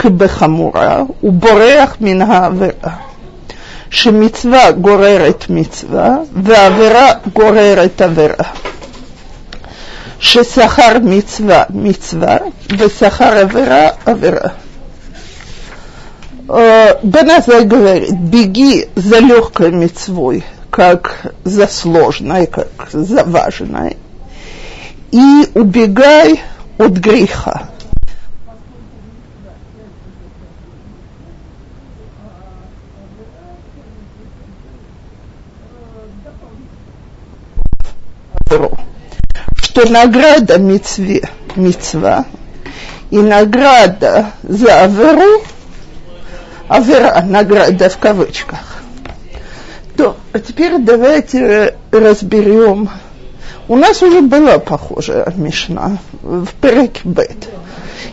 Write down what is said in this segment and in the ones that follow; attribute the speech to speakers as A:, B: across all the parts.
A: כבחמורה, ובורח מן העבירה. שמצווה גוררת מצווה, ועבירה גוררת עבירה. ששכר מצווה מצווה, ושכר עבירה עבירה. Беназай говорит, беги за легкой мецвой, как за сложной, как за важной, и убегай от греха. Что награда мецве, мецва, и награда за аверу, авера, награда в кавычках. То, а теперь давайте разберем у нас уже была похожая Мишна в Перекбет.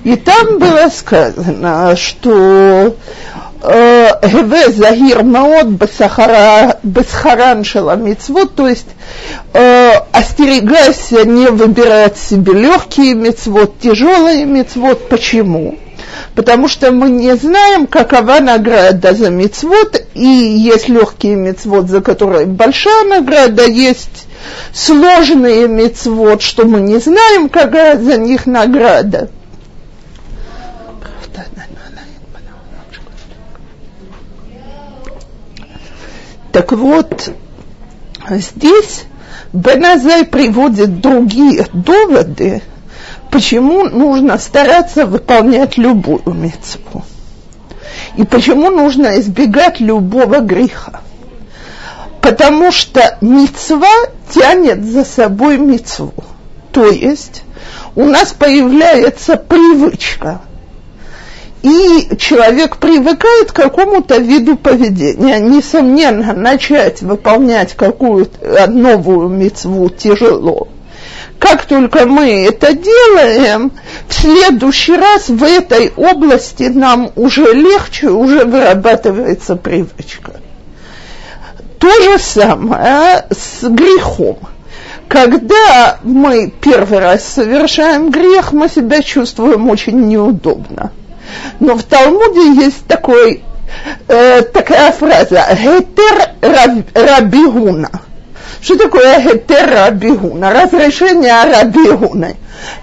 A: И там было сказано, что Геве Загир Маот Бесхаран Шаламицвот, то есть э, остерегайся не выбирать себе легкие мецвод, тяжелые мецвод. Почему? Потому что мы не знаем, какова награда за мецвод, и есть легкие мецвод, за которые большая награда, есть сложные мецвод, что мы не знаем, какая за них награда. Так вот, здесь Беназай приводит другие доводы, почему нужно стараться выполнять любую мецву. И почему нужно избегать любого греха потому что мецва тянет за собой мецву. То есть у нас появляется привычка, и человек привыкает к какому-то виду поведения. Несомненно, начать выполнять какую-то новую мецву тяжело. Как только мы это делаем, в следующий раз в этой области нам уже легче, уже вырабатывается привычка. То же самое с грехом. Когда мы первый раз совершаем грех, мы себя чувствуем очень неудобно. Но в Талмуде есть такой, э, такая фраза «Гетер рабигуна». Что такое гетер рабигуна? Разрешение рабигуны.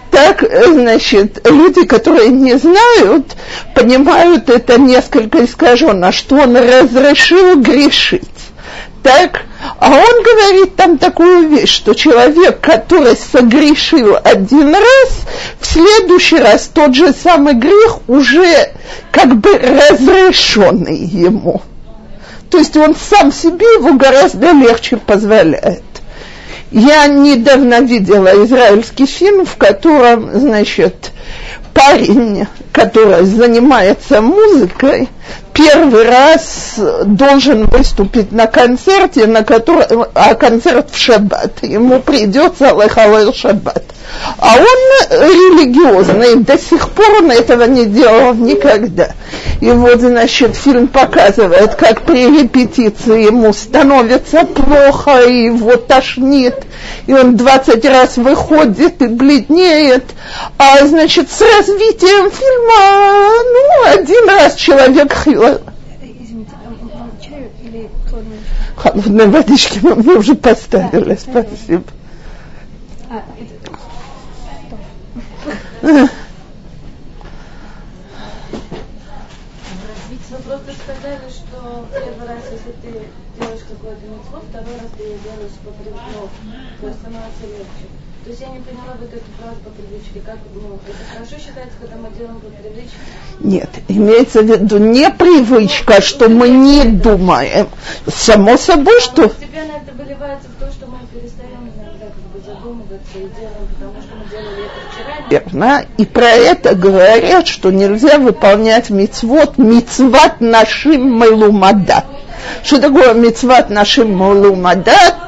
A: Так, значит, люди, которые не знают, понимают это несколько искаженно, что он разрешил грешить так, а он говорит там такую вещь, что человек, который согрешил один раз, в следующий раз тот же самый грех уже как бы разрешенный ему. То есть он сам себе его гораздо легче позволяет. Я недавно видела израильский фильм, в котором, значит, парень, который занимается музыкой, первый раз должен выступить на концерте, на который, а концерт в шаббат. Ему придется Аллахалэл шаббат. А он религиозный, до сих пор он этого не делал никогда. И вот, значит, фильм показывает, как при репетиции ему становится плохо, и его тошнит, и он 20 раз выходит и бледнеет. А, значит, с развитием фильма, ну, один раз человек хил. Холодной водички мы, мы уже поставили, спасибо. А,
B: вы просто сказали, что первый раз, если ты делаешь какой-то митцвот, второй раз ты ее делаешь по привычке, то становится легче. То есть я не поняла вот эту фразу по привычке. Как, ну, это хорошо считается, когда мы делаем по привычке?
A: Нет, имеется в виду не привычка, что мы не думаем. Само собой, что...
B: Постепенно это выливается в то, что мы перестаем иногда как бы задумываться и делаем, потому что мы делали это вчера.
A: Верно. И про это говорят, что нельзя выполнять мицвод, мицват нашим мелумада. Что такое мецват нашим молума?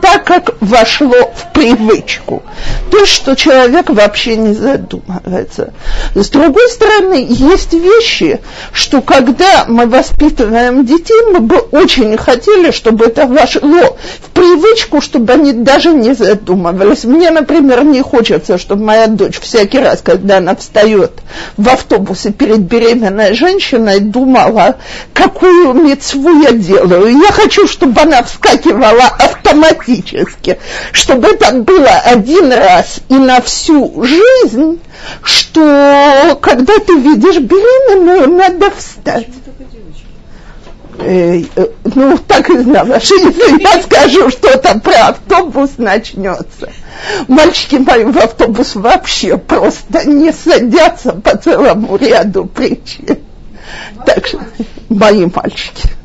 A: Так как вошло в привычку. То, что человек вообще не задумывается. С другой стороны, есть вещи, что когда мы воспитываем детей, мы бы очень хотели, чтобы это вошло в привычку, чтобы они даже не задумывались. Мне, например, не хочется, чтобы моя дочь всякий раз, когда она встает в автобусе перед беременной женщиной, думала, какую мецву я делаю. Я хочу, чтобы она вскакивала автоматически, чтобы это было один раз и на всю жизнь, что когда ты видишь беременную, надо встать. Э, э, ну, так и знала, что если я скажу что-то про автобус, начнется. Мальчики мои в автобус вообще просто не садятся по целому ряду причин. Так что мои мальчики.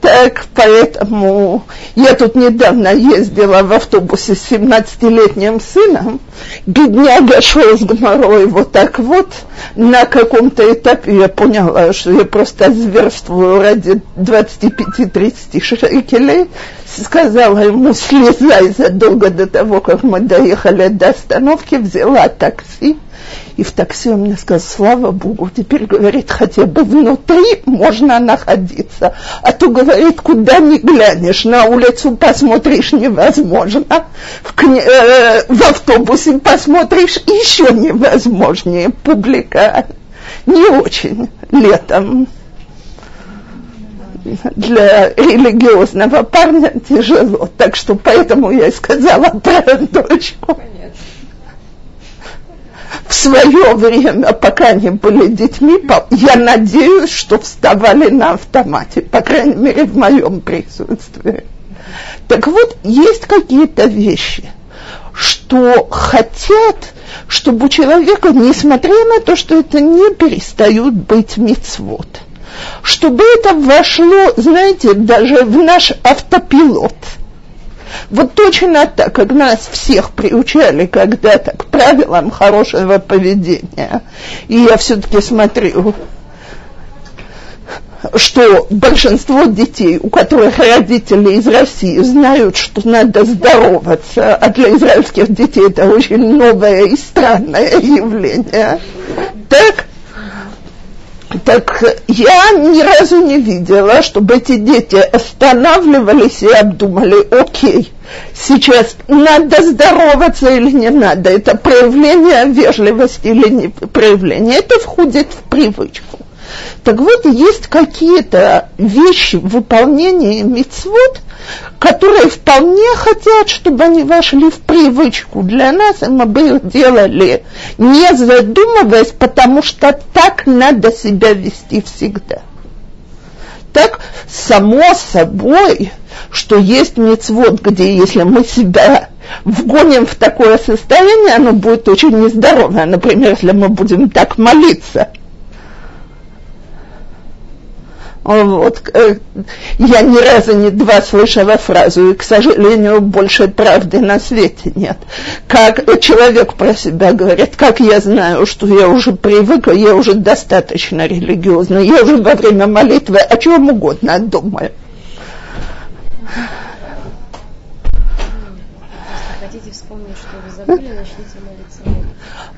A: Так, поэтому я тут недавно ездила в автобусе с 17-летним сыном, бедняга шел с гморой вот так вот, на каком-то этапе. Я поняла, что я просто зверствую ради 25-30 шекелей, сказала ему, слезай задолго до того, как мы доехали до остановки, взяла такси, и в такси он мне сказал, слава Богу, теперь, говорит, хотя бы внутри можно находиться. А то, говорит, куда ни глянешь, на улицу посмотришь невозможно, в, кни- э, в автобусе посмотришь еще невозможнее. Публика не очень летом для религиозного парня тяжело. Так что поэтому я и сказала про дочку. Понятно в свое время, пока они были детьми, я надеюсь, что вставали на автомате, по крайней мере, в моем присутствии. Так вот, есть какие-то вещи, что хотят, чтобы у человека, несмотря на то, что это не перестают быть мицвод, чтобы это вошло, знаете, даже в наш автопилот – вот точно так, как нас всех приучали когда-то к правилам хорошего поведения. И я все-таки смотрю, что большинство детей, у которых родители из России знают, что надо здороваться, а для израильских детей это очень новое и странное явление, так так я ни разу не видела, чтобы эти дети останавливались и обдумали, окей, сейчас надо здороваться или не надо, это проявление вежливости или не проявление, это входит в привычку. Так вот, есть какие-то вещи в выполнении мицвод, которые вполне хотят, чтобы они вошли в привычку для нас, мы бы их делали, не задумываясь, потому что так надо себя вести всегда. Так, само собой, что есть мецвод, где если мы себя вгоним в такое состояние, оно будет очень нездоровое. Например, если мы будем так молиться – вот, э, я ни разу не два слышала фразу, и, к сожалению, больше правды на свете нет. Как человек про себя говорит, как я знаю, что я уже привыкла, я уже достаточно религиозна, я уже во время молитвы о чем угодно думаю. Хотите вспомнить, что вы забыли, начните молиться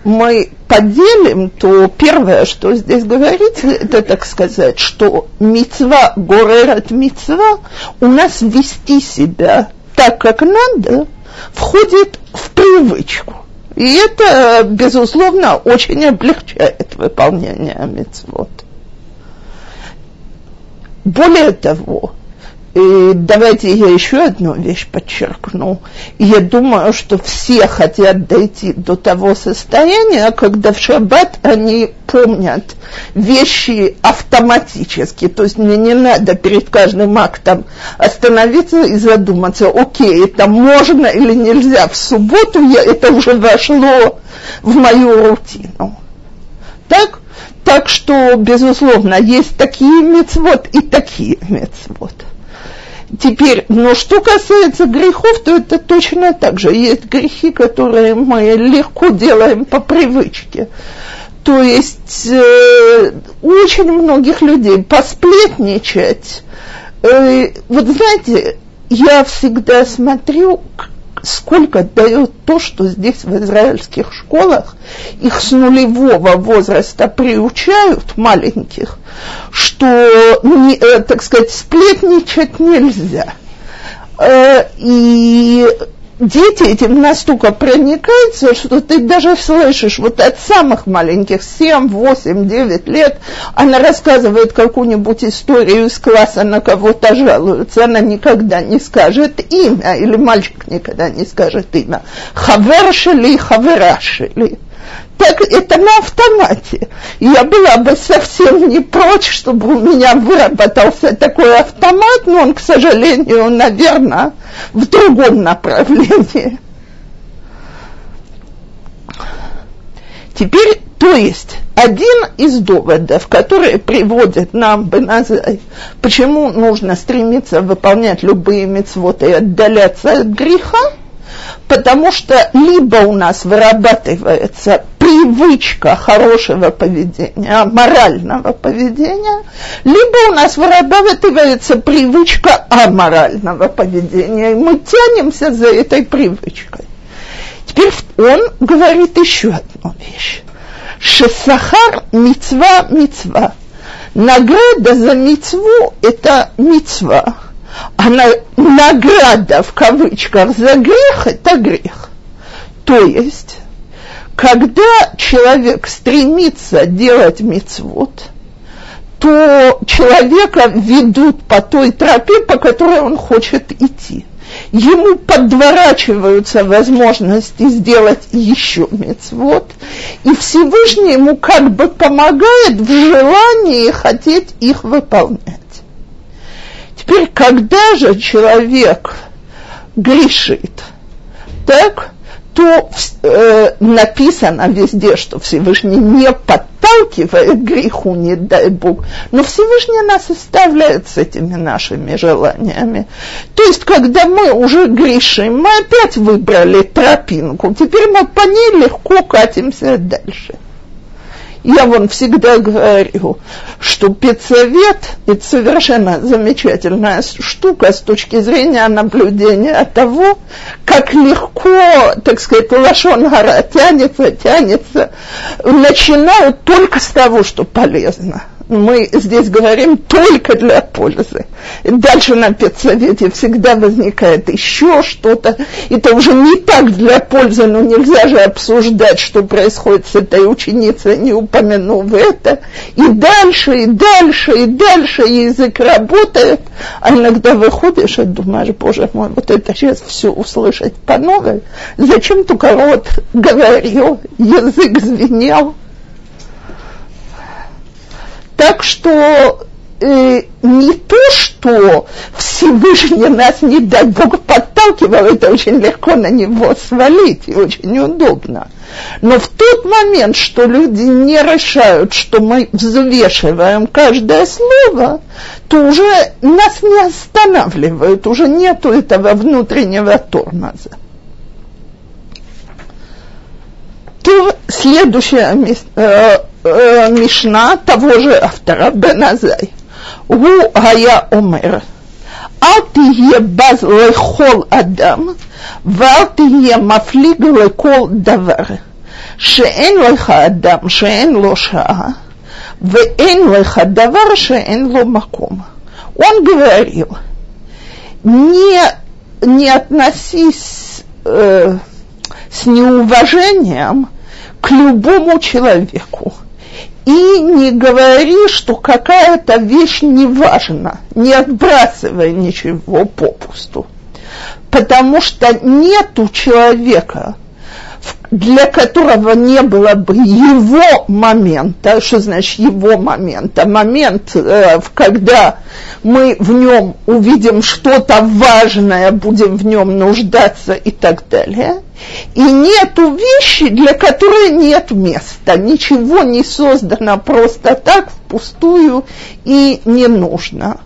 A: мы поделим, то первое, что здесь говорится, это, так сказать, что мецва горерат мецва у нас вести себя так, как надо, входит в привычку. И это, безусловно, очень облегчает выполнение мецвод. Более того, и давайте я еще одну вещь подчеркну. Я думаю, что все хотят дойти до того состояния, когда в шаббат они помнят вещи автоматически. То есть мне не надо перед каждым актом остановиться и задуматься, окей, это можно или нельзя. В субботу я, это уже вошло в мою рутину. Так? Так что, безусловно, есть такие мецвод и такие мецвод. Теперь, но что касается грехов, то это точно так же. Есть грехи, которые мы легко делаем по привычке. То есть э, очень многих людей посплетничать э, вот знаете, я всегда смотрю, сколько дает то, что здесь в израильских школах их с нулевого возраста приучают маленьких, что, не, э, так сказать, сплетничать нельзя. Э, и дети этим настолько проникаются, что ты даже слышишь, вот от самых маленьких, 7, 8, 9 лет, она рассказывает какую-нибудь историю из класса, на кого-то жалуются, она никогда не скажет имя, или мальчик никогда не скажет имя. Хавершили, хаверашили так это на автомате. Я была бы совсем не прочь, чтобы у меня выработался такой автомат, но он, к сожалению, наверное, в другом направлении. Теперь, то есть, один из доводов, которые приводят нам Беназай, почему нужно стремиться выполнять любые мецвоты и отдаляться от греха, потому что либо у нас вырабатывается привычка хорошего поведения, морального поведения, либо у нас вырабатывается привычка аморального поведения, и мы тянемся за этой привычкой. Теперь он говорит еще одну вещь. Шесахар мецва мецва. Награда за мецву – это мецва а на, награда в кавычках за грех – это грех. То есть, когда человек стремится делать мицвод, то человека ведут по той тропе, по которой он хочет идти. Ему подворачиваются возможности сделать еще мецвод, и Всевышний ему как бы помогает в желании хотеть их выполнять. Теперь, когда же человек грешит, так, то э, написано везде, что Всевышний не подталкивает греху, не дай Бог, но Всевышний нас оставляет с этими нашими желаниями. То есть, когда мы уже грешим, мы опять выбрали тропинку, теперь мы по ней легко катимся дальше. Я вам всегда говорю, что педсовет – это совершенно замечательная штука с точки зрения наблюдения того, как легко, так сказать, лошон гора тянется, тянется. Начинают только с того, что полезно мы здесь говорим только для пользы. Дальше на педсовете всегда возникает еще что-то. Это уже не так для пользы, но нельзя же обсуждать, что происходит с этой ученицей, не упомянув это. И дальше, и дальше, и дальше язык работает. А иногда выходишь и думаешь, боже мой, вот это сейчас все услышать по новой. Зачем только рот говорил, язык звенел. Так что э, не то, что Всевышний нас, не дай Бог, подталкивал, это очень легко на него свалить и очень удобно. Но в тот момент, что люди не решают, что мы взвешиваем каждое слово, то уже нас не останавливают, уже нету этого внутреннего тормоза. То следующая э, э, Мишна того же автора Беназай. הוא היה אומר, אל תהיה בז לכל אדם ואל תהיה מפליג לכל דבר, שאין לך אדם שאין לו שעה, ואין לך דבר שאין לו מקום. Он говорил, не, не относись э, с неуважением к любому человеку, и не говори, что какая-то вещь не важна, не отбрасывай ничего попусту. Потому что нету человека, для которого не было бы его момента, что значит его момента, момент, э, когда мы в нем увидим что-то важное, будем в нем нуждаться и так далее. И нету вещи, для которой нет места. Ничего не создано просто так, впустую и не нужно.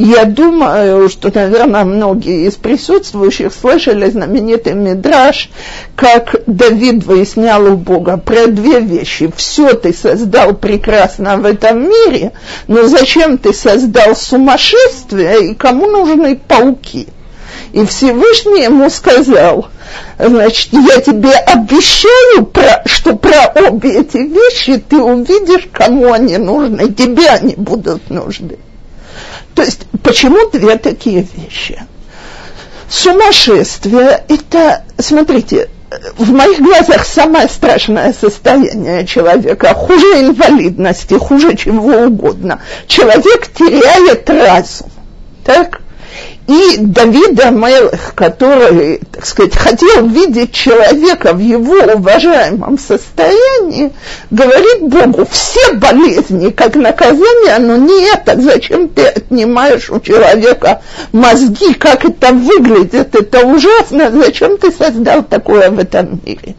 A: Я думаю, что, наверное, многие из присутствующих слышали знаменитый мидраж, как Давид выяснял у Бога про две вещи. Все ты создал прекрасно в этом мире, но зачем ты создал сумасшествие и кому нужны пауки? И Всевышний ему сказал, значит, я тебе обещаю, про, что про обе эти вещи ты увидишь, кому они нужны, тебе они будут нужны. То есть почему две такие вещи? Сумасшествие – это, смотрите, в моих глазах самое страшное состояние человека, хуже инвалидности, хуже чего угодно. Человек теряет разум. Так? И Давида Мелех, который, так сказать, хотел видеть человека в его уважаемом состоянии, говорит Богу, все болезни как наказание, но не это, зачем ты отнимаешь у человека мозги, как это выглядит, это ужасно, зачем ты создал такое в этом мире?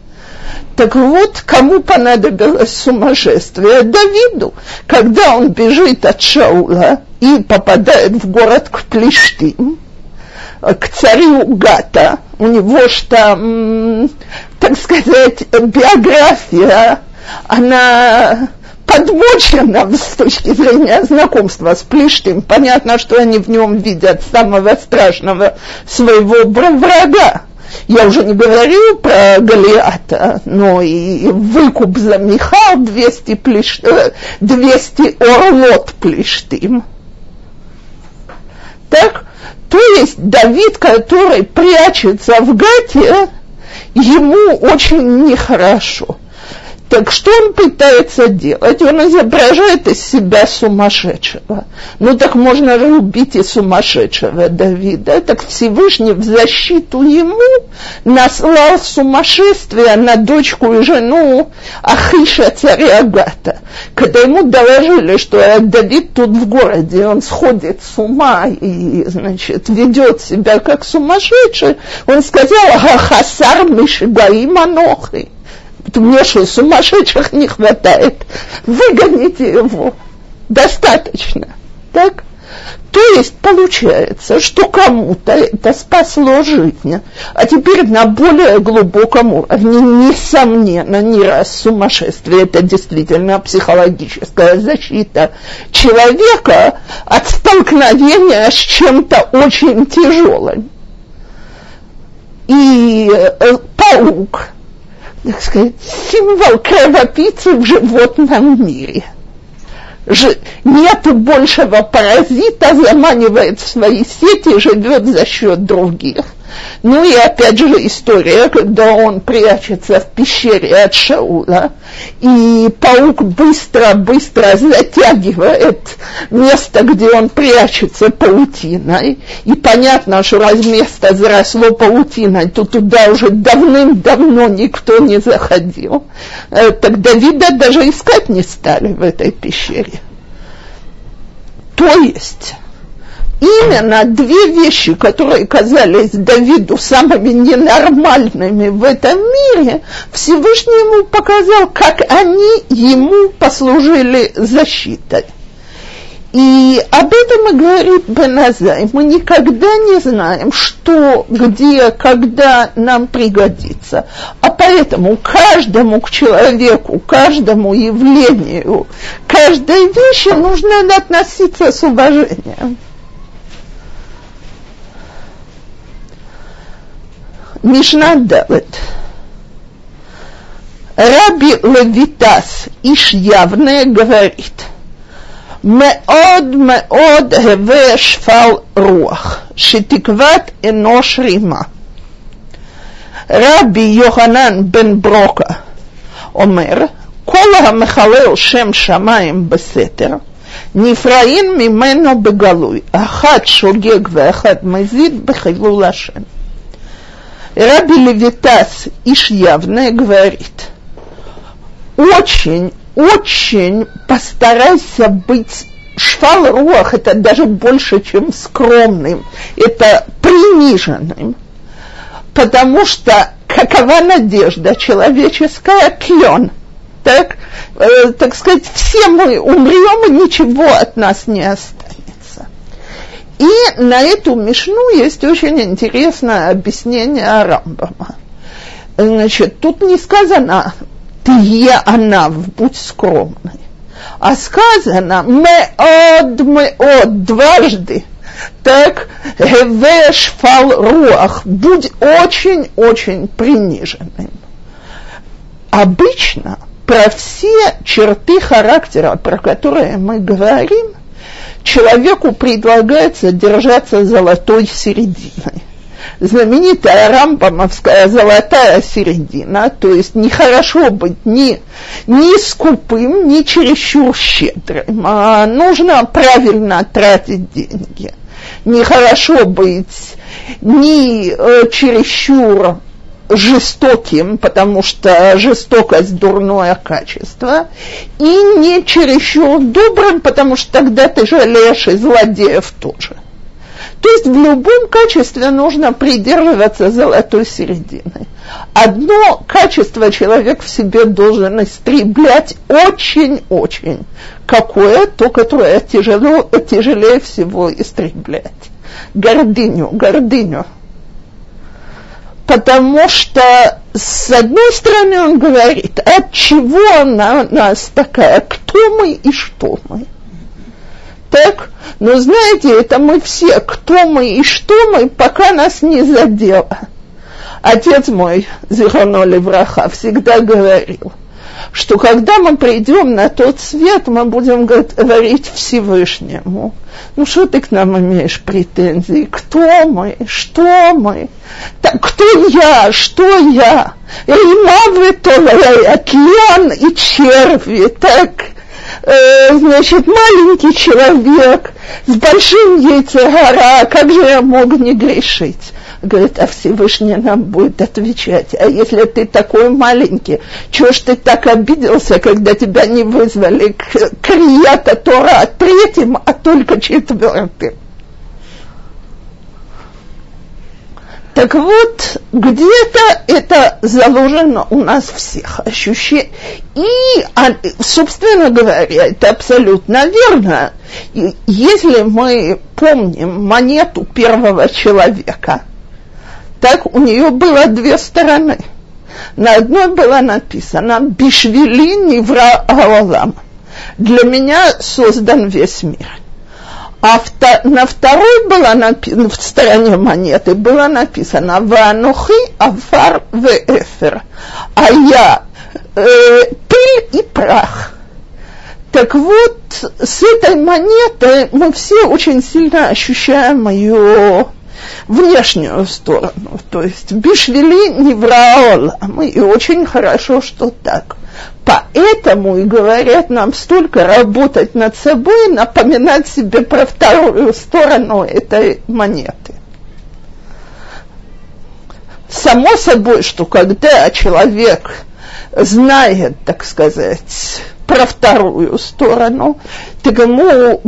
A: Так вот, кому понадобилось сумасшествие? Давиду, когда он бежит от Шаула и попадает в город к Плештим, к царю Гата. У него же там, так сказать, биография, она подмочена с точки зрения знакомства с Плештым. Понятно, что они в нем видят самого страшного своего врага. Я уже не говорю про Голиата, но и выкуп за Михал 200, плеш... 200 орлот Плештым. Так, то есть Давид, который прячется в Гате, ему очень нехорошо. Так что он пытается делать? Он изображает из себя сумасшедшего. Ну так можно же убить и сумасшедшего Давида. Так Всевышний в защиту ему наслал сумасшествие на дочку и жену Ахиша царя Агата. Когда ему доложили, что Давид тут в городе, он сходит с ума и, значит, ведет себя как сумасшедший, он сказал, Хасар Мишигаим Анохи мне что, сумасшедших не хватает. Выгоните его. Достаточно. Так? То есть получается, что кому-то это спасло жизнь. А теперь на более глубоком уровне, несомненно, не раз сумасшествие, это действительно психологическая защита человека от столкновения с чем-то очень тяжелым. И э, паук – так сказать, символ кровопийцы в животном мире. Ж, нету большего паразита, заманивает в свои сети, живет за счет других. Ну и опять же история, когда он прячется в пещере от Шаула, и паук быстро-быстро затягивает место, где он прячется паутиной, и понятно, что раз место заросло паутиной, то туда уже давным-давно никто не заходил. Э, Тогда, вида даже искать не стали в этой пещере. То есть именно две вещи, которые казались Давиду самыми ненормальными в этом мире, Всевышний ему показал, как они ему послужили защитой. И об этом и говорит Беназай. Мы никогда не знаем, что, где, когда нам пригодится. А поэтому каждому человеку, каждому явлению, каждой вещи нужно относиться с уважением. Мишна Давид. Раби Левитас, Иш явное, говорит, מאוד מאוד הווה שפל רוח, שתקוות אנוש רימה. רבי יוחנן בן ברוקה אומר, כל המחלל שם שמיים בסתר, נפרעים ממנו בגלוי, אחד שוגג ואחד מזיד בחילול השם. Раби Левитас Иш явное говорит, очень, очень постарайся быть швал руах, это даже больше, чем скромным, это приниженным, потому что какова надежда человеческая, клен, так, э, так сказать, все мы умрем, и ничего от нас не останется. И на эту мишну есть очень интересное объяснение Рамбама. Значит, тут не сказано «ты е она, будь скромной», а сказано «меод, меод» дважды. Так, «хевеш фал руах» будь очень-очень приниженным. Обычно про все черты характера, про которые мы говорим, человеку предлагается держаться золотой серединой. Знаменитая рамбамовская золотая середина, то есть нехорошо быть ни, ни скупым, ни чересчур щедрым, а нужно правильно тратить деньги. Нехорошо быть ни э, чересчур жестоким, потому что жестокость дурное качество, и не чересчур добрым, потому что тогда ты жалеешь и злодеев тоже. То есть в любом качестве нужно придерживаться золотой середины. Одно качество человек в себе должен истреблять очень-очень. Какое? То, которое тяжело, тяжелее всего истреблять. Гордыню, гордыню потому что, с одной стороны, он говорит, от чего она нас такая, кто мы и что мы. Так, но знаете, это мы все, кто мы и что мы, пока нас не задело. Отец мой, Зихоно Левраха, всегда говорил, что когда мы придем на тот свет, мы будем говорить Всевышнему. Ну что ты к нам имеешь претензии? Кто мы? Что мы? Так, кто я? Что я? Имавы то тлен и черви. Так, э, значит, маленький человек с большим яйцегора, как же я мог не грешить? Говорит, а Всевышний нам будет отвечать. А если ты такой маленький, чего ж ты так обиделся, когда тебя не вызвали к Крията Тора третьим, а только четвертым? Так вот, где-то это заложено у нас всех ощущение. И, а, собственно говоря, это абсолютно верно. И если мы помним монету первого человека, так у нее было две стороны. На одной было написано «Бишвили невра Аолам». Для меня создан весь мир. А вто, на второй было написано, в стороне монеты было написано «Ванухи Афар Веэфер», а я э, пыль и прах. Так вот, с этой монетой мы все очень сильно ощущаем ее внешнюю сторону, то есть бишвели не враол, а мы и очень хорошо, что так. Поэтому и говорят нам столько работать над собой, напоминать себе про вторую сторону этой монеты. Само собой, что когда человек знает, так сказать, про вторую сторону, так ему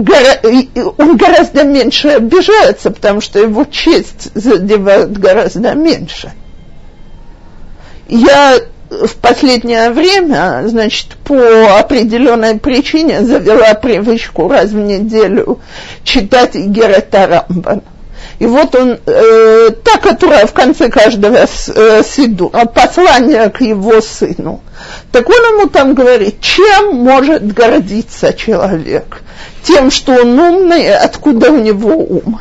A: он гораздо меньше обижается, потому что его честь задевают гораздо меньше. Я в последнее время, значит, по определенной причине завела привычку раз в неделю читать Герета Рамбана. И вот он, э, та, которая в конце каждого э, сидура, послание к его сыну. Так он ему там говорит, чем может гордиться человек? Тем, что он умный, откуда у него ум?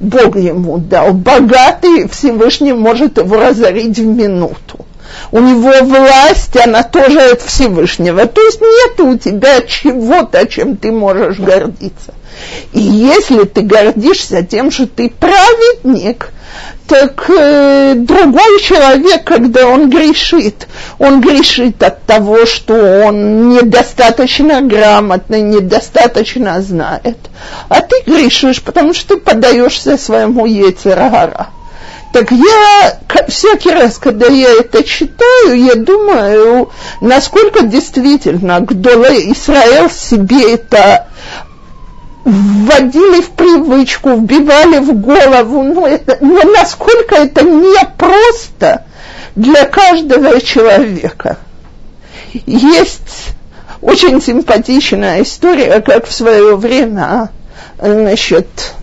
A: Бог ему дал. Богатый Всевышний может его разорить в минуту. У него власть, она тоже от Всевышнего. То есть нет у тебя чего-то, чем ты можешь гордиться. И если ты гордишься тем, что ты праведник, так э, другой человек, когда он грешит, он грешит от того, что он недостаточно грамотный, недостаточно знает. А ты грешишь, потому что ты подаешься своему яйцерагара. Так я всякий раз, когда я это читаю, я думаю, насколько действительно Гдоле Израиль себе это вводили в привычку, вбивали в голову, ну, это, ну насколько это непросто для каждого человека. Есть очень симпатичная история, как в свое время значит,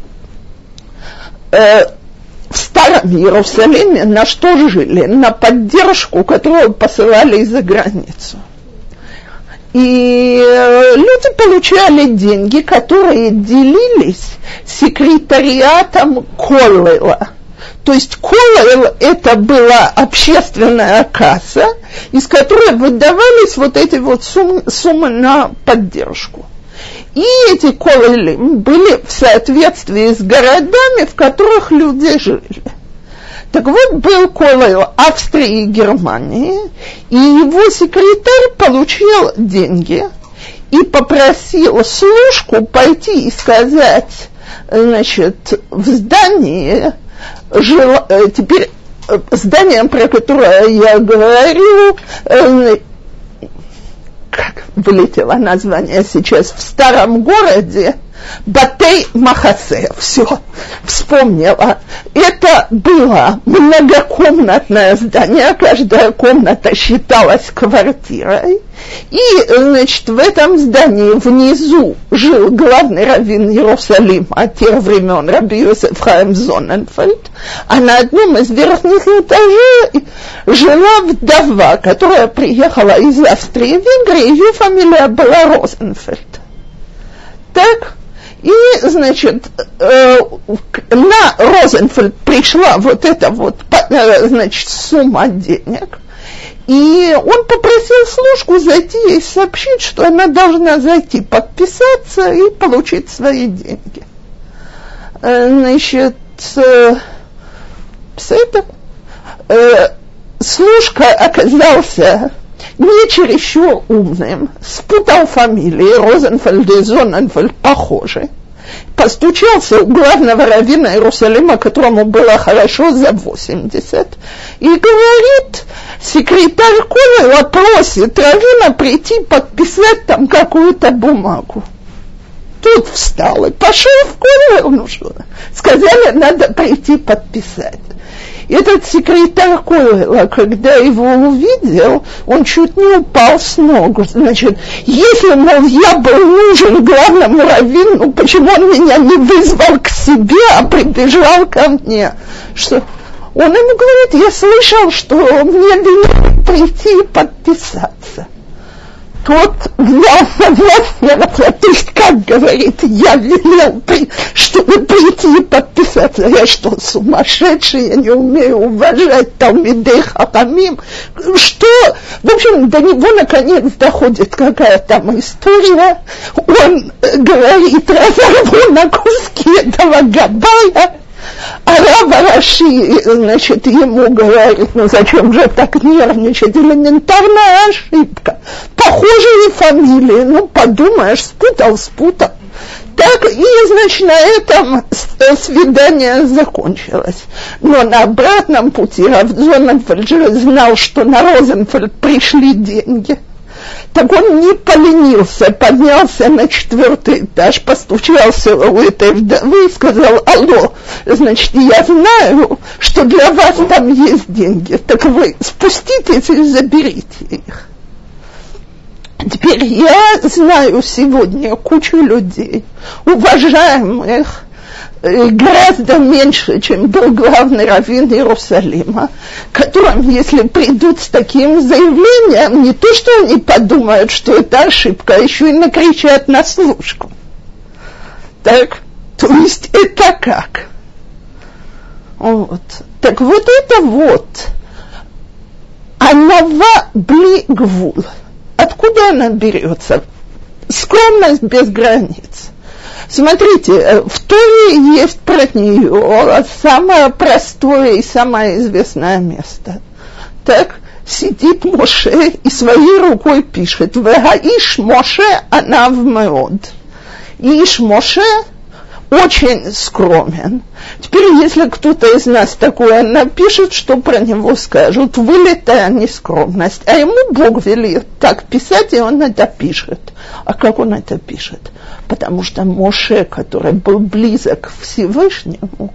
A: э, в старом Иерусалиме на что жили? На поддержку, которую посылали из-за границу. И э, люди получали деньги, которые делились секретариатом Коллела. То есть Коллел – это была общественная касса, из которой выдавались вот эти вот суммы, суммы на поддержку. И эти коллели были в соответствии с городами, в которых люди жили. Так вот, был коллел Австрии и Германии, и его секретарь получил деньги и попросил служку пойти и сказать, значит, в здании, жил, э, теперь э, здание, про которое я говорю, э, как вылетело название сейчас, в старом городе, Батей Махасе, все, вспомнила. Это было многокомнатное здание, каждая комната считалась квартирой. И, значит, в этом здании внизу жил главный раввин Иерусалима тех времен, Раби Йосеф Хаим Зоненфельд, а на одном из верхних этажей жила вдова, которая приехала из Австрии в Венгрию, ее фамилия была Розенфельд. Так, и, значит, э, на Розенфельд пришла вот эта вот, э, значит, сумма денег, и он попросил служку зайти и сообщить, что она должна зайти подписаться и получить свои деньги. Э, значит, с этим служка оказался не чересчур умным, спутал фамилии, Розенфельд и Зоненфельд похожи, постучался у главного раввина Иерусалима, которому было хорошо за 80, и говорит, секретарь Колера просит раввина прийти подписать там какую-то бумагу. Тут встал и пошел в Колер, ну что, сказали, надо прийти подписать этот секретарь Койла, когда его увидел, он чуть не упал с ног. Значит, если, мол, я был нужен главному раввину, почему он меня не вызвал к себе, а прибежал ко мне? Что он ему говорит, я слышал, что мне велели прийти и подписаться тот взял согласие, то есть, как говорит, я велел, при, чтобы прийти и подписаться. Я что, сумасшедший, я не умею уважать Талмидей Хахамим. Что? В общем, до него наконец доходит какая там история. Он э, говорит, разорву на куски этого Габая, а Раши, значит, ему говорит, ну зачем же так нервничать, элементарная ошибка. Похожие фамилии, ну подумаешь, спутал, спутал. Так, и, значит, на этом свидание закончилось. Но на обратном пути Равзоненфельд знал, что на Розенфельд пришли деньги – так он не поленился, поднялся на четвертый этаж, постучался у этой вдовы и сказал, алло, значит, я знаю, что для вас там есть деньги, так вы спуститесь и заберите их. Теперь я знаю сегодня кучу людей, уважаемых, гораздо меньше, чем был главный раввин Иерусалима, которым, если придут с таким заявлением, не то, что они подумают, что это ошибка, а еще и накричат на служку. Так, то есть это как? Вот. Так вот это вот. Анава бли гвул. Откуда она берется? Скромность без границ. Смотрите, э, в Торе есть про нее самое простое и самое известное место. Так, сидит Моше и своей рукой пишет «Вегаиш Моше она в меод». Иш Моше очень скромен. Теперь, если кто-то из нас такое напишет, что про него скажут, вылетая нескромность. А ему Бог велит так писать, и он это пишет. А как он это пишет? Потому что Моше, который был близок к Всевышнему,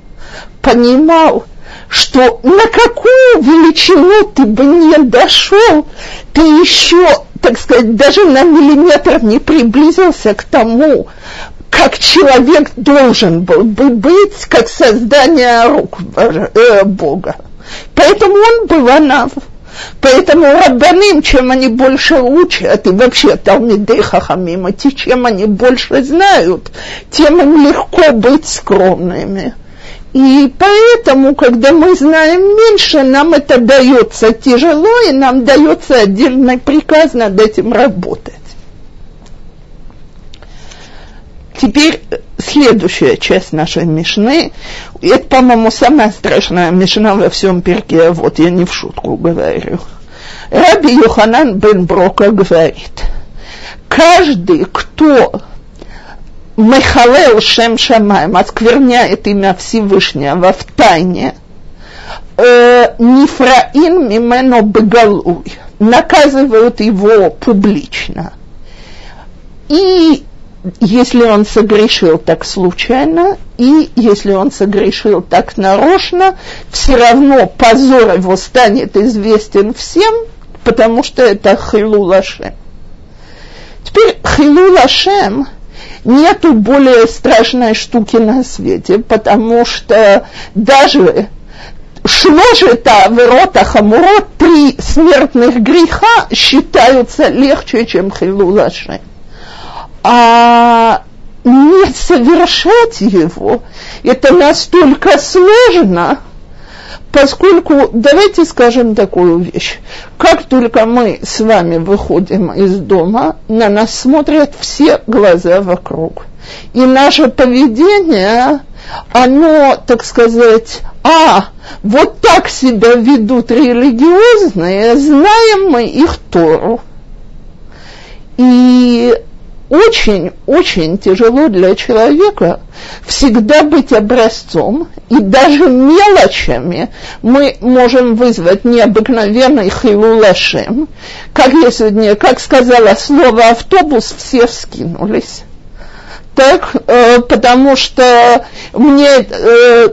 A: понимал, что на какую величину ты бы не дошел, ты еще, так сказать, даже на миллиметр не приблизился к тому как человек должен был бы быть, как создание рук э, Бога. Поэтому он был анав. Поэтому рабаным, чем они больше учат, и вообще Талмидей Хахамим, и чем они больше знают, тем им легко быть скромными. И поэтому, когда мы знаем меньше, нам это дается тяжело, и нам дается отдельный приказ над этим работать. Теперь следующая часть нашей Мишны. Это, по-моему, самая страшная Мишна во всем перке, вот я не в шутку говорю. Раби Йоханан бен Брока говорит, каждый, кто Мехалел Шем Шамаем оскверняет имя Всевышнего в тайне, э, Нифраин Мимено Бегалуй, наказывают его публично. И если он согрешил так случайно, и если он согрешил так нарочно, все равно позор его станет известен всем, потому что это Хилу Лашем. Теперь Хилу Лашем нету более страшной штуки на свете, потому что даже шложета ворота хамурот при смертных греха считаются легче, чем Хилу Лашем а не совершать его, это настолько сложно, поскольку, давайте скажем такую вещь, как только мы с вами выходим из дома, на нас смотрят все глаза вокруг. И наше поведение, оно, так сказать, а, вот так себя ведут религиозные, знаем мы их Тору. И очень-очень тяжело для человека всегда быть образцом, и даже мелочами мы можем вызвать необыкновенный хилулашем. Как я сегодня, как сказала слово автобус, все вскинулись. Так, э, потому что мне э,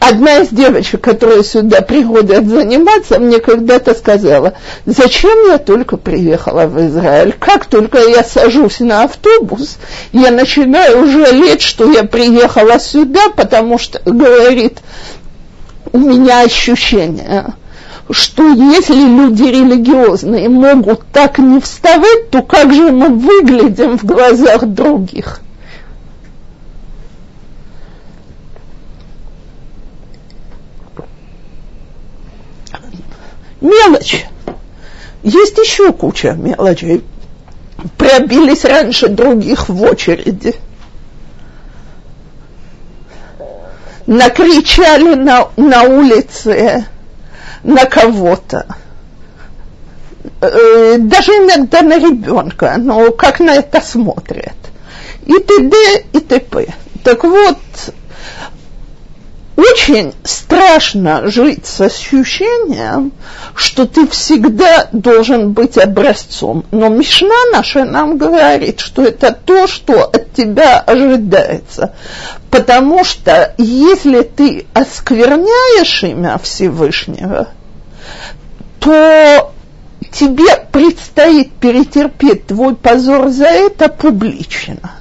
A: одна из девочек, которые сюда приходят заниматься, мне когда-то сказала, зачем я только приехала в Израиль? Как только я сажусь на автобус, я начинаю жалеть, что я приехала сюда, потому что, говорит, у меня ощущение, что если люди религиозные могут так не вставать, то как же мы выглядим в глазах других? Мелочь. Есть еще куча мелочей. Пробились раньше других в очереди. Накричали на, на улице на кого-то. Э, даже иногда на ребенка, но как на это смотрят. И т.д. и т.п. Так вот, очень страшно жить с ощущением, что ты всегда должен быть образцом. Но Мишна наша нам говорит, что это то, что от тебя ожидается. Потому что если ты оскверняешь имя Всевышнего, то тебе предстоит перетерпеть твой позор за это публично.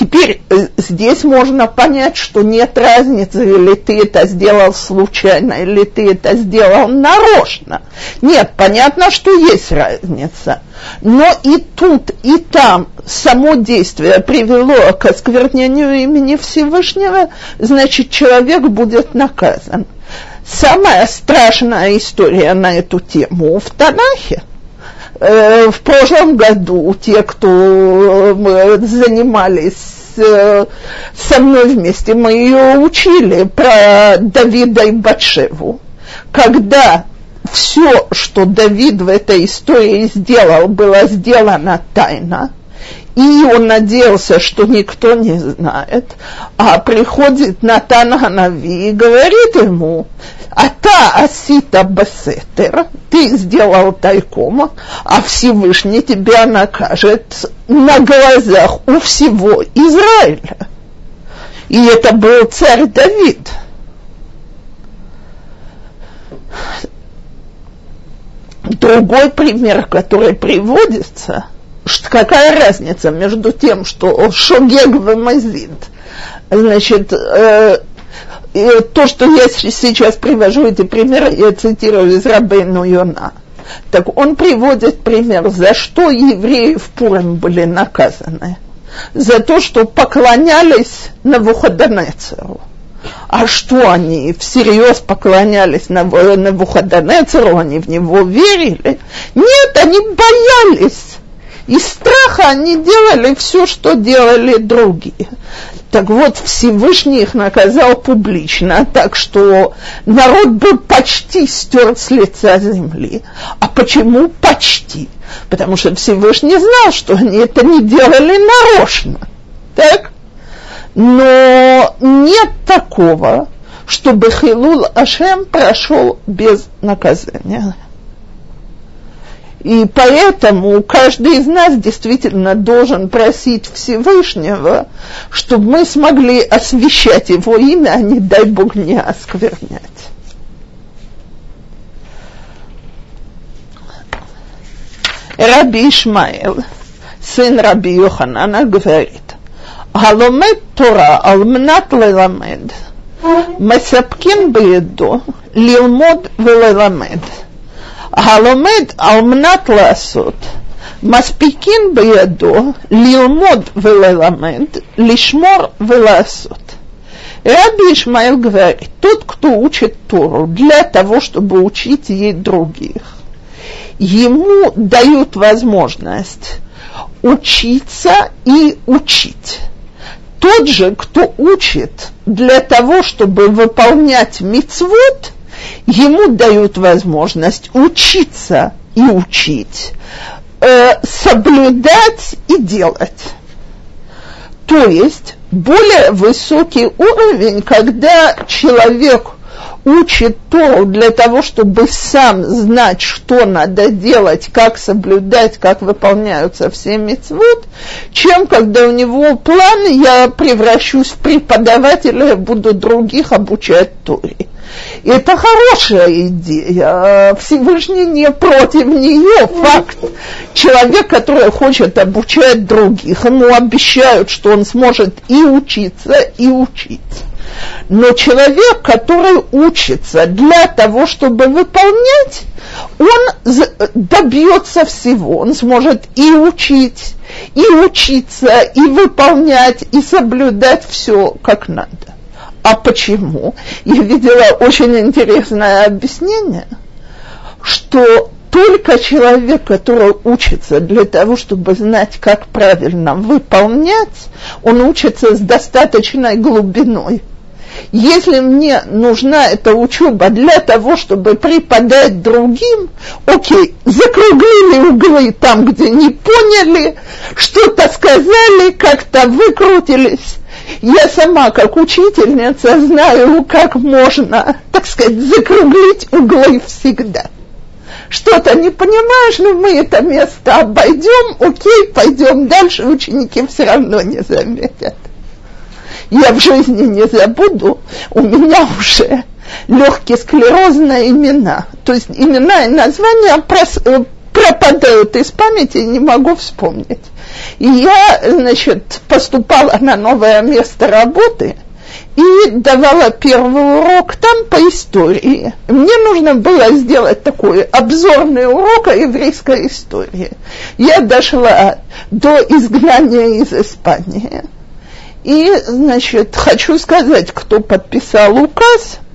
A: Теперь э, здесь можно понять, что нет разницы, или ты это сделал случайно, или ты это сделал нарочно. Нет, понятно, что есть разница. Но и тут, и там само действие привело к осквернению имени Всевышнего, значит, человек будет наказан. Самая страшная история на эту тему в Танахе – в прошлом году те, кто э, занимались э, со мной вместе, мы ее учили про Давида и Батшеву. Когда все, что Давид в этой истории сделал, было сделано тайно, и он надеялся, что никто не знает, а приходит Натан Ханави и говорит ему, та асита басетер, ты сделал тайком, а Всевышний тебя накажет на глазах у всего Израиля. И это был царь Давид. Другой пример, который приводится, что какая разница между тем, что шогег вымазит, значит, э, то, что я сейчас привожу эти примеры, я цитирую из Рабейну Йона. Так он приводит пример, за что евреи в Пурим были наказаны. За то, что поклонялись Навуходонецеру. А что они всерьез поклонялись Навуходонецеру, они в него верили? Нет, они боялись из страха они делали все, что делали другие. Так вот, Всевышний их наказал публично, так что народ был почти стерт с лица земли. А почему почти? Потому что Всевышний знал, что они это не делали нарочно. Так? Но нет такого, чтобы Хилул Ашем прошел без наказания. И поэтому каждый из нас действительно должен просить Всевышнего, чтобы мы смогли освещать его имя, а не дай Бог не осквернять. Раби Ишмаэл, сын Раби Йоханана, говорит, Галомет Тора алмнат леламед, масапкин беду, лилмод велеламед. -ле הלומד על מנת לעשות, מספיקים בידו ללמוד וללמד, לשמור ולעשות. Раби Ишмаил говорит, тот, кто учит Тору для того, чтобы учить ей других, ему дают возможность учиться и учить. Тот же, кто учит для того, чтобы выполнять мицвод, ему дают возможность учиться и учить, э, соблюдать и делать. То есть более высокий уровень, когда человек учит Тору для того, чтобы сам знать, что надо делать, как соблюдать, как выполняются все мецвод, чем когда у него план, я превращусь в преподавателя, буду других обучать Торе. И это хорошая идея. Всевышний не против нее. Факт. Человек, который хочет обучать других, ему обещают, что он сможет и учиться, и учить. Но человек, который учится для того, чтобы выполнять, он добьется всего. Он сможет и учить, и учиться, и выполнять, и соблюдать все как надо. А почему? Я видела очень интересное объяснение, что только человек, который учится для того, чтобы знать, как правильно выполнять, он учится с достаточной глубиной. Если мне нужна эта учеба для того, чтобы преподать другим, окей, закруглили углы там, где не поняли, что-то сказали, как-то выкрутились, я сама, как учительница, знаю, как можно, так сказать, закруглить углы всегда. Что-то не понимаешь, но мы это место обойдем, окей, пойдем дальше, ученики все равно не заметят. Я в жизни не забуду, у меня уже легкие склерозные имена. То есть имена и названия э, пропадают из памяти, не могу вспомнить. И я, значит, поступала на новое место работы и давала первый урок там по истории. Мне нужно было сделать такой обзорный урок о еврейской истории. Я дошла до изгнания из Испании. И, значит, хочу сказать, кто подписал указ –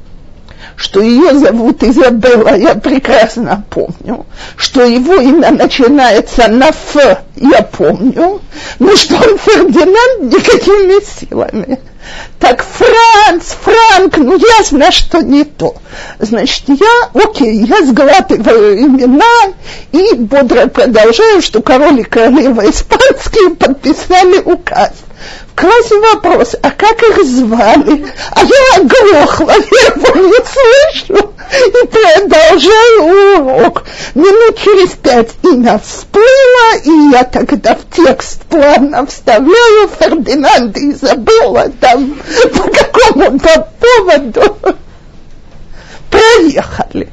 A: что ее зовут Изабелла, я прекрасно помню, что его имя начинается на Ф, я помню, но что он Фердинанд никакими силами. Так Франц, Франк, ну ясно, что не то. Значит, я, окей, я сглатываю имена и бодро продолжаю, что король и королева испанские подписали указ. Классный вопрос, а как их звали? А я оглохла, я его не слышу. И продолжаю урок. Минут через пять имя всплыло, и я тогда в текст плавно вставляю Фердинанд и Изабелла там по какому-то поводу. Проехали.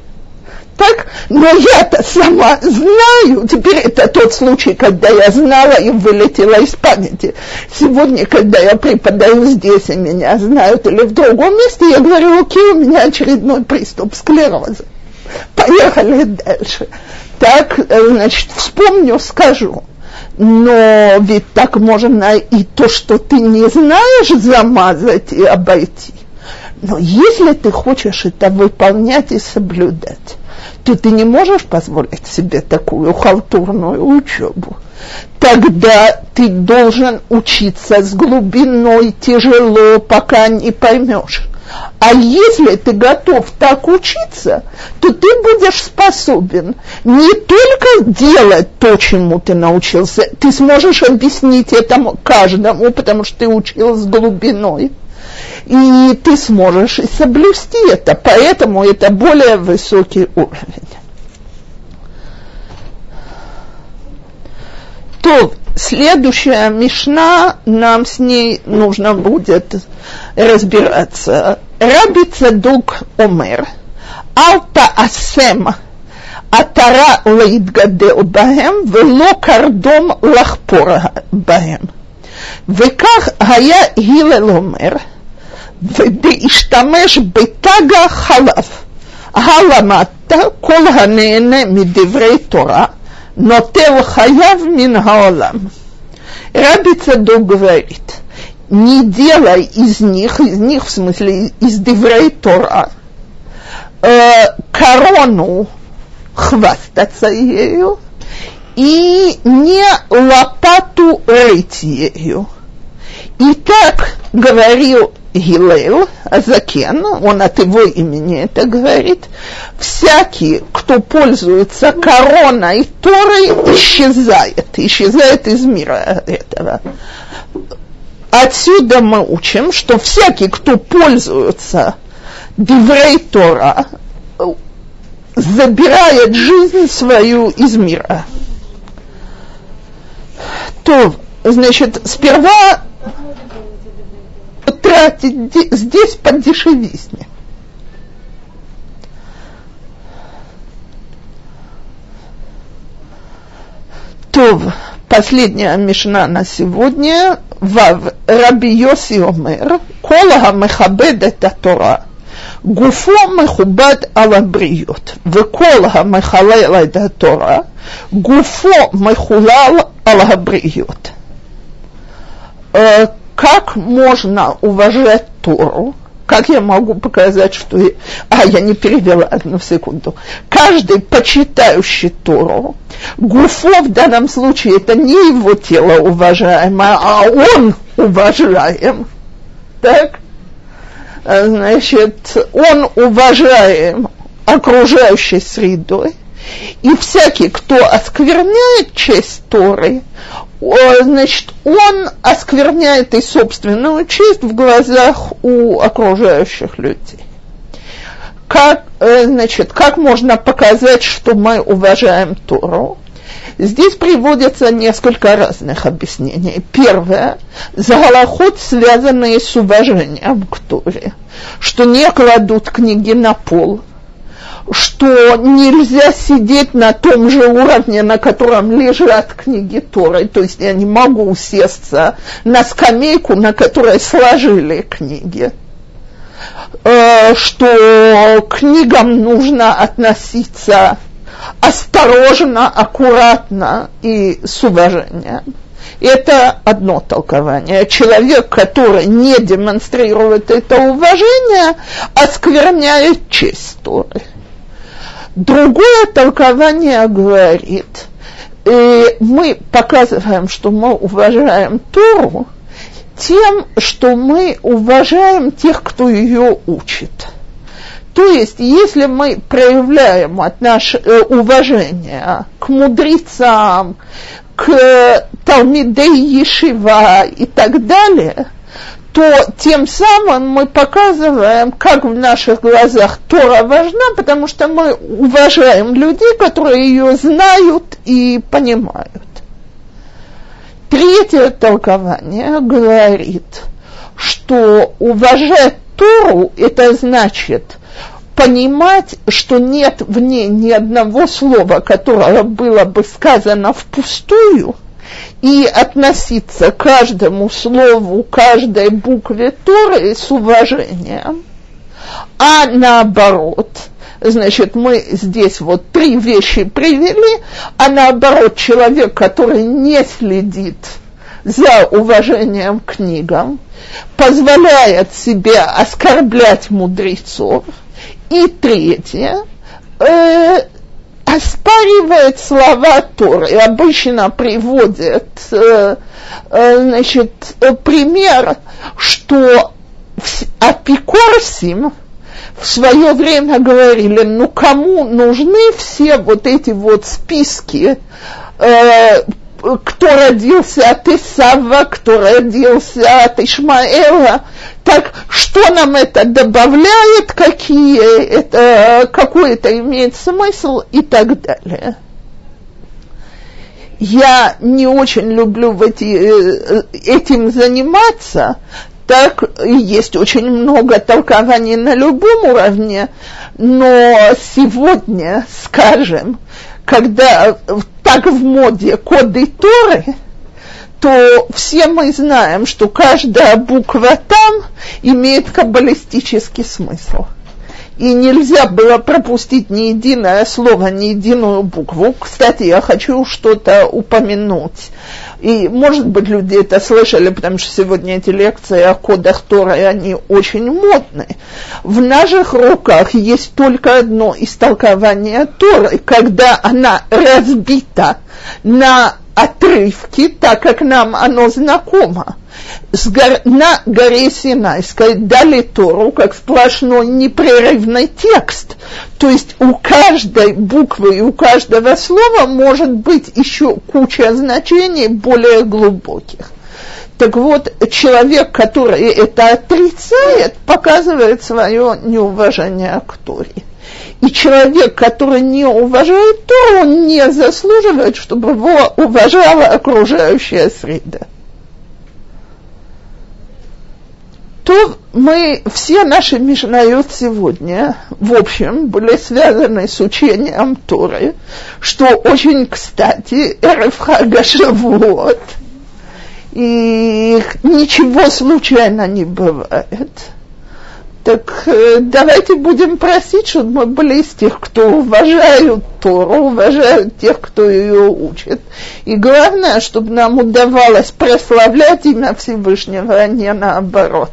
A: Так? Но я-то сама знаю. Теперь это тот случай, когда я знала и вылетела из памяти. Сегодня, когда я преподаю здесь, и меня знают, или в другом месте, я говорю, окей, у меня очередной приступ склероза. Поехали дальше. Так, э, значит, вспомню, скажу. Но ведь так можно и то, что ты не знаешь, замазать и обойти. Но если ты хочешь это выполнять и соблюдать, то ты не можешь позволить себе такую халтурную учебу. Тогда ты должен учиться с глубиной тяжело, пока не поймешь. А если ты готов так учиться, то ты будешь способен не только делать то, чему ты научился, ты сможешь объяснить этому каждому, потому что ты учил с глубиной и ты сможешь и соблюсти это, поэтому это более высокий уровень. То следующая мишна, нам с ней нужно будет разбираться. Раби Цадук Омер, Алта Асем, Атара להתגדל בהם ולא קרדום לחפור בהם. וכך היה הלל אומר, והשתמש בתג החלב. הלמדת כל הנהנה מדברי תורה, נוטל חייו מן העולם. Раби Цадок говорит, не делай из них, из них в смысле из Деврей Тора, э, корону хвастаться ею и не лопату рыть ею. И так говорил Гилел, Азакен, он от его имени это говорит, всякий, кто пользуется короной Торой, исчезает, исчезает из мира этого. Отсюда мы учим, что всякий, кто пользуется Диврей Тора, забирает жизнь свою из мира. То, значит, сперва кстати, здесь подешевизне. То последняя мишна на сегодня в Раби Йоси Омер Колага Мехабед это Тора Гуфо Мехубад Алабриот Веколага Мехалела это Тора Гуфо Мехулал Алабриот э, как можно уважать Тору, как я могу показать, что я... А, я не перевела одну секунду. Каждый почитающий Тору, Гуфо в данном случае это не его тело уважаемое, а он уважаем. Так? Значит, он уважаем окружающей средой, и всякий, кто оскверняет честь Торы, значит, он оскверняет и собственную честь в глазах у окружающих людей. Как, э, значит, как можно показать, что мы уважаем Тору? Здесь приводятся несколько разных объяснений. Первое, заголоход, связанные с уважением к Торе, что не кладут книги на пол – что нельзя сидеть на том же уровне, на котором лежат книги Торы. То есть я не могу усесться на скамейку, на которой сложили книги. Э, что книгам нужно относиться осторожно, аккуратно и с уважением. Это одно толкование. Человек, который не демонстрирует это уважение, оскверняет честь Торы. Другое толкование говорит, э, мы показываем, что мы уважаем Тору тем, что мы уважаем тех, кто ее учит. То есть, если мы проявляем от наше, э, уважение к мудрецам, к Талмидей Ешива и так далее – то тем самым мы показываем, как в наших глазах Тора важна, потому что мы уважаем людей, которые ее знают и понимают. Третье толкование говорит, что уважать Тору – это значит понимать, что нет в ней ни одного слова, которое было бы сказано впустую, и относиться к каждому слову, каждой букве Торы с уважением, а наоборот, значит, мы здесь вот три вещи привели, а наоборот, человек, который не следит за уважением к книгам, позволяет себе оскорблять мудрецов. И третье, э, оспаривает слова Торы. Обычно приводит э, э, значит, пример, что апикорсим в свое время говорили, ну кому нужны все вот эти вот списки э, кто родился от Исава, кто родился от Ишмаэла. Так что нам это добавляет, какие это, какой это имеет смысл и так далее. Я не очень люблю в эти, э, этим заниматься, так есть очень много толкований на любом уровне, но сегодня, скажем, когда так в моде коды Торы, то все мы знаем, что каждая буква там имеет каббалистический смысл. И нельзя было пропустить ни единое слово, ни единую букву. Кстати, я хочу что-то упомянуть. И, может быть, люди это слышали, потому что сегодня эти лекции о кодах Торы, они очень модные. В наших руках есть только одно истолкование Торы, когда она разбита на отрывки, так как нам оно знакомо. С гор... На горе Синайской дали Тору как сплошной непрерывный текст. То есть у каждой буквы и у каждого слова может быть еще куча значений более глубоких. Так вот, человек, который это отрицает, показывает свое неуважение к Торе. И человек, который не уважает Тору, не заслуживает, чтобы его уважала окружающая среда. то мы, все наши Мишнайот сегодня, в общем, были связаны с учением Торы, что очень кстати, Эрефхага Шавуот, и ничего случайно не бывает – так э, давайте будем просить, чтобы мы были из тех, кто уважают Тору, уважают тех, кто ее учит. И главное, чтобы нам удавалось прославлять имя Всевышнего, а не наоборот.